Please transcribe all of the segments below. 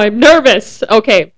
I'm nervous. Okay.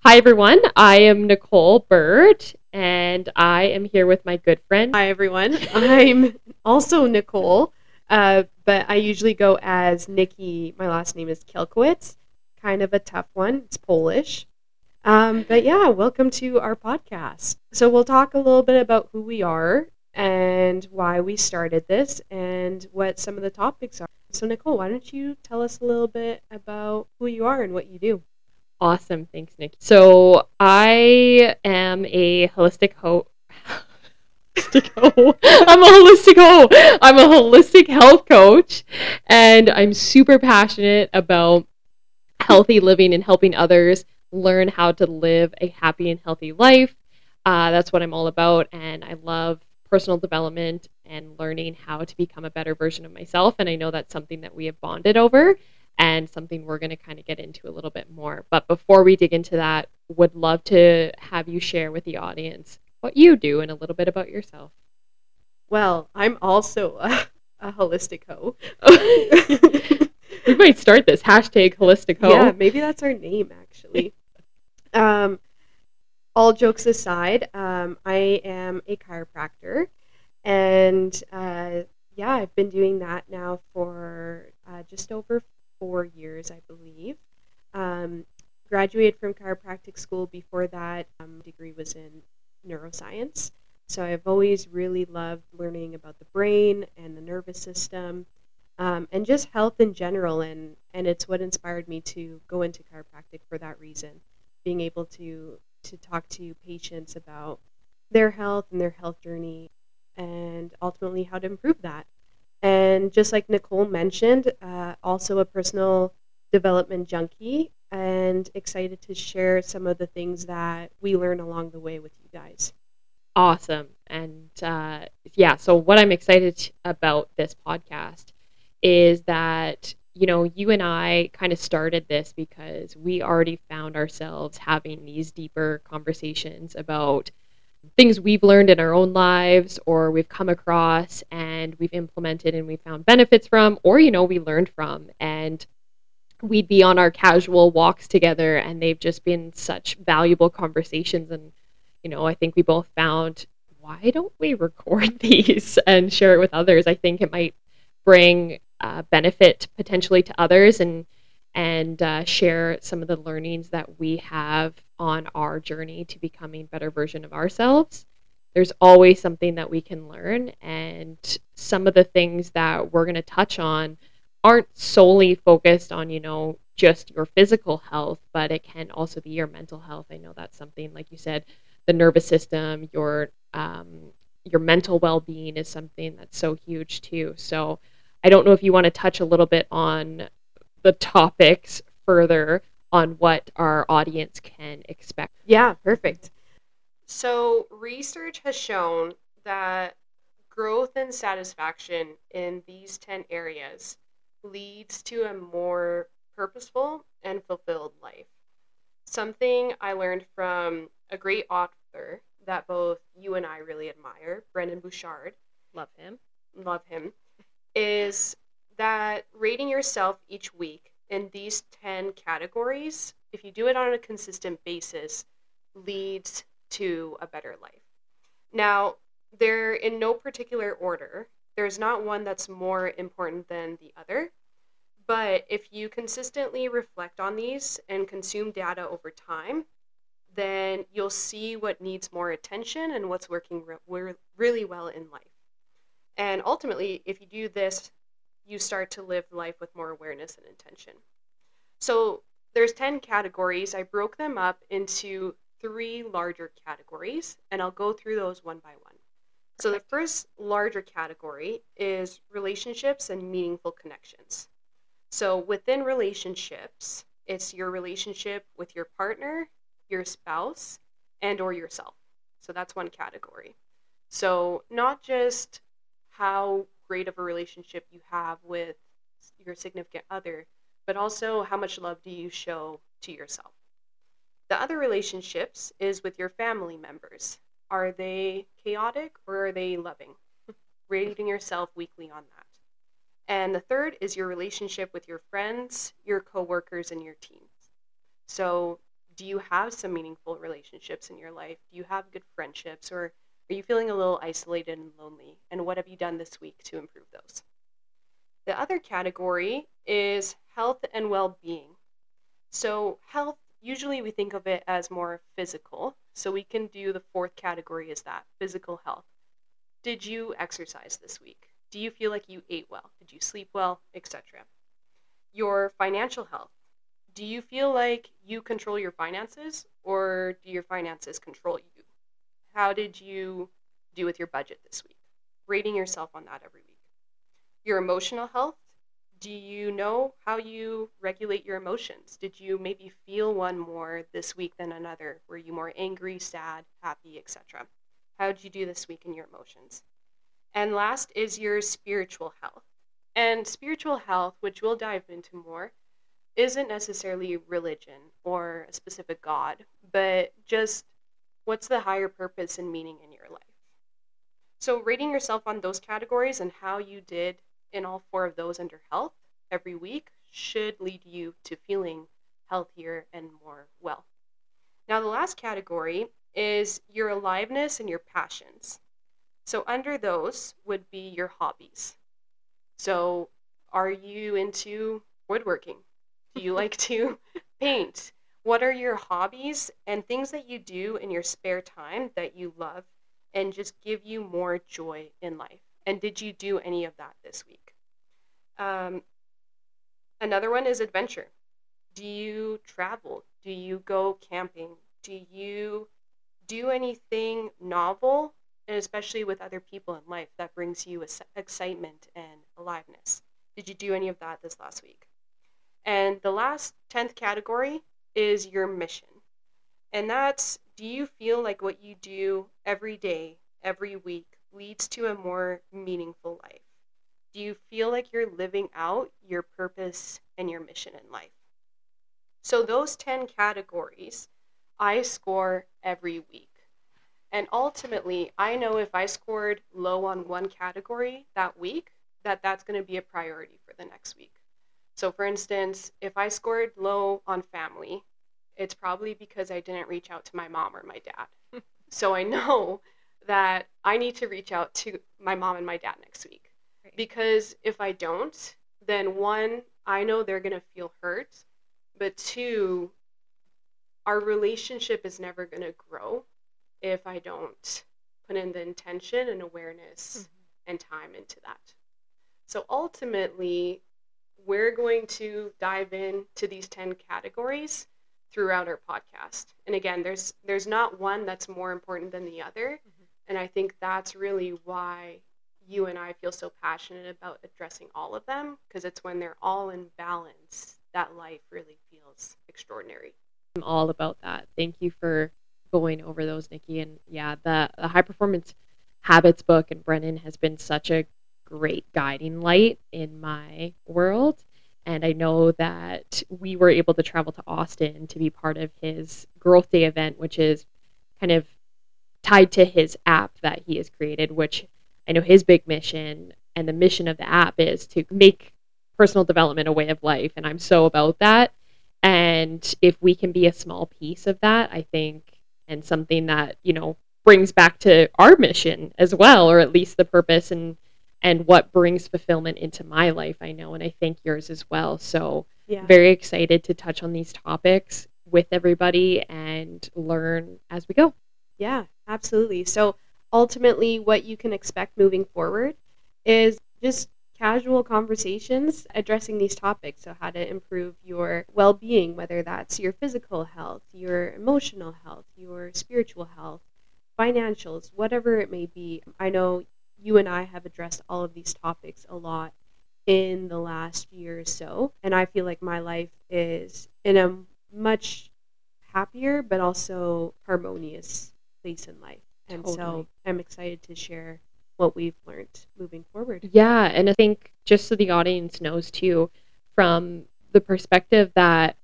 Hi, everyone. I am Nicole Bird, and I am here with my good friend. Hi, everyone. I'm also Nicole, uh, but I usually go as Nikki. My last name is Kielkowitz. Kind of a tough one. It's Polish. Um, but yeah, welcome to our podcast. So we'll talk a little bit about who we are and why we started this and what some of the topics are. So, Nicole, why don't you tell us a little bit about who you are and what you do? Awesome. Thanks, Nick. So, I am a holistic ho- holistic ho- I'm a holistic ho- I'm a holistic health coach and I'm super passionate about healthy living and helping others learn how to live a happy and healthy life. Uh, that's what I'm all about and I love personal development and learning how to become a better version of myself. And I know that's something that we have bonded over and something we're going to kind of get into a little bit more. But before we dig into that, would love to have you share with the audience what you do and a little bit about yourself. Well, I'm also a, a holistic hoe. we might start this hashtag holistic hoe. Yeah, maybe that's our name actually. um, all jokes aside, um, I am a chiropractor, and uh, yeah, I've been doing that now for uh, just over four years, I believe. Um, graduated from chiropractic school. Before that, um, degree was in neuroscience. So I've always really loved learning about the brain and the nervous system, um, and just health in general. And and it's what inspired me to go into chiropractic for that reason, being able to to talk to patients about their health and their health journey and ultimately how to improve that. And just like Nicole mentioned, uh, also a personal development junkie and excited to share some of the things that we learn along the way with you guys. Awesome. And uh, yeah, so what I'm excited about this podcast is that you know, you and I kind of started this because we already found ourselves having these deeper conversations about things we've learned in our own lives or we've come across and we've implemented and we found benefits from or you know we learned from. And we'd be on our casual walks together and they've just been such valuable conversations. And you know i think we both found why don't we record these and share it with others? I think it might bring uh, benefit potentially to others and and uh, share some of the learnings that we have on our journey to becoming better version of ourselves. There's always something that we can learn and some of the things that we're going to touch on aren't solely focused on you know just your physical health but it can also be your mental health. I know that's something like you said the nervous system your um, your mental well-being is something that's so huge too. So I don't know if you want to touch a little bit on the topics further on what our audience can expect. Yeah, perfect. So, research has shown that growth and satisfaction in these 10 areas leads to a more purposeful and fulfilled life. Something I learned from a great author that both you and I really admire, Brendon Burchard. Love him. Love him is that rating yourself each week in these 10 categories, if you do it on a consistent basis, leads to a better life. Now, they're in no particular order. There's not one that's more important than the other. But if you consistently reflect on these and consume data over time, then you'll see what needs more attention and what's working re- really well in life. And ultimately, if you do this, you start to live life with more awareness and intention. So there's 10 categories. I broke them up into three larger categories, and I'll go through those one by one. So the first larger category is relationships and meaningful connections. So within relationships, it's your relationship with your partner, your spouse, and or yourself. So that's one category. So not just how great of a relationship you have with your significant other, but also how much love do you show to yourself. The other relationships is with your family members. Are they chaotic or are they loving? Rating yourself weekly on that. And the third is your relationship with your friends, your coworkers, and your teams. So, do you have some meaningful relationships in your life? Do you have good friendships? Or are you feeling a little isolated and lonely? And what have you done this week to improve those? The other category is health and well being. So, health, usually we think of it as more physical. So, we can do the fourth category is that physical health. Did you exercise this week? Do you feel like you ate well? Did you sleep well? Etc. Your financial health. Do you feel like you control your finances or do your finances control you? How did you do with your budget this week? Rating yourself on that every week. Your emotional health. Do you know how you regulate your emotions? Did you maybe feel one more this week than another? Were you more angry, sad, happy, etc.? How did you do this week in your emotions? And last is your spiritual health. And spiritual health, which we'll dive into more, isn't necessarily religion or a specific God, but just what's the higher purpose and meaning in your life. So, rating yourself on those categories and how you did in all four of those under health every week should lead you to feeling healthier and more well. Now, the last category is your aliveness and your passions. So, under those would be your hobbies. So, are you into woodworking? Do you like to paint? What are your hobbies and things that you do in your spare time that you love and just give you more joy in life? And did you do any of that this week? Um, another one is adventure. Do you travel? Do you go camping? Do you do anything novel and especially with other people in life that brings you excitement and aliveness. Did you do any of that this last week? And the last 10th category is your mission. And that's do you feel like what you do every day, every week leads to a more meaningful life? Do you feel like you're living out your purpose and your mission in life? So, those 10 categories I score every week. And ultimately, I know if I scored low on one category that week, that that's going to be a priority for the next week. So, for instance, if I scored low on family, it's probably because I didn't reach out to my mom or my dad. so, I know that I need to reach out to my mom and my dad next week. Right. Because if I don't, then one, I know they're going to feel hurt. But two, our relationship is never going to grow if I don't put in the intention and awareness mm-hmm. and time into that. So ultimately, we're going to dive into these 10 categories throughout our podcast. And again, there's there's not one that's more important than the other. Mm-hmm. And I think that's really why you and I feel so passionate about addressing all of them because it's when they're all in balance that life really feels extraordinary. I'm all about that. Thank you for going over those, Nikki. And yeah, the, the high performance habits book and Brendon has been such a great guiding light in my world. And I know that we were able to travel to Austin to be part of his Growth Day event, which is kind of tied to his app that he has created, which I know his big mission and the mission of the app is to make personal development a way of life. And I'm so about that. And if we can be a small piece of that, I think and something that you know brings back to our mission as well or at least the purpose and and what brings fulfillment into my life i know and i think yours as well so yeah. very excited to touch on these topics with everybody and learn as we go yeah absolutely so ultimately what you can expect moving forward is just casual conversations addressing these topics. So, how to improve your well being, whether that's your physical health, your emotional health, your spiritual health, financials, whatever it may be. I know you and I have addressed all of these topics a lot in the last year or so. And I feel like my life is in a much happier but also harmonious place in life. And totally. so I'm excited to share what we've learned moving forward. Yeah, and I think just so the audience knows too, from the perspective that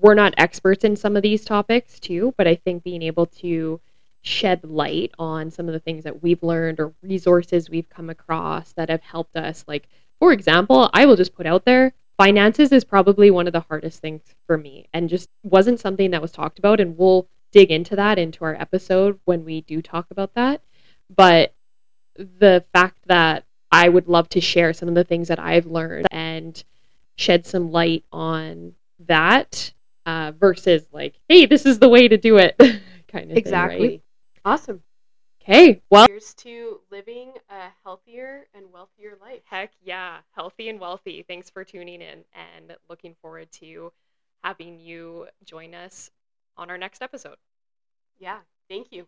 we're not experts in some of these topics too, but I think being able to shed light on some of the things that we've learned or resources we've come across that have helped us like for example, I will just put out there finances is probably one of the hardest things for me and just wasn't something that was talked about. And we'll dig into that into our episode when we do talk about that. But the fact that I would love to share some of the things that I've learned and shed some light on that uh, versus like, hey, this is the way to do it kind of exactly. thing. Right? Awesome. Okay. Well, Here's to living a healthier and wealthier life. heck yeah. Healthy and wealthy. Thanks for tuning in and looking forward to having you join us on our next episode. Yeah. Thank you.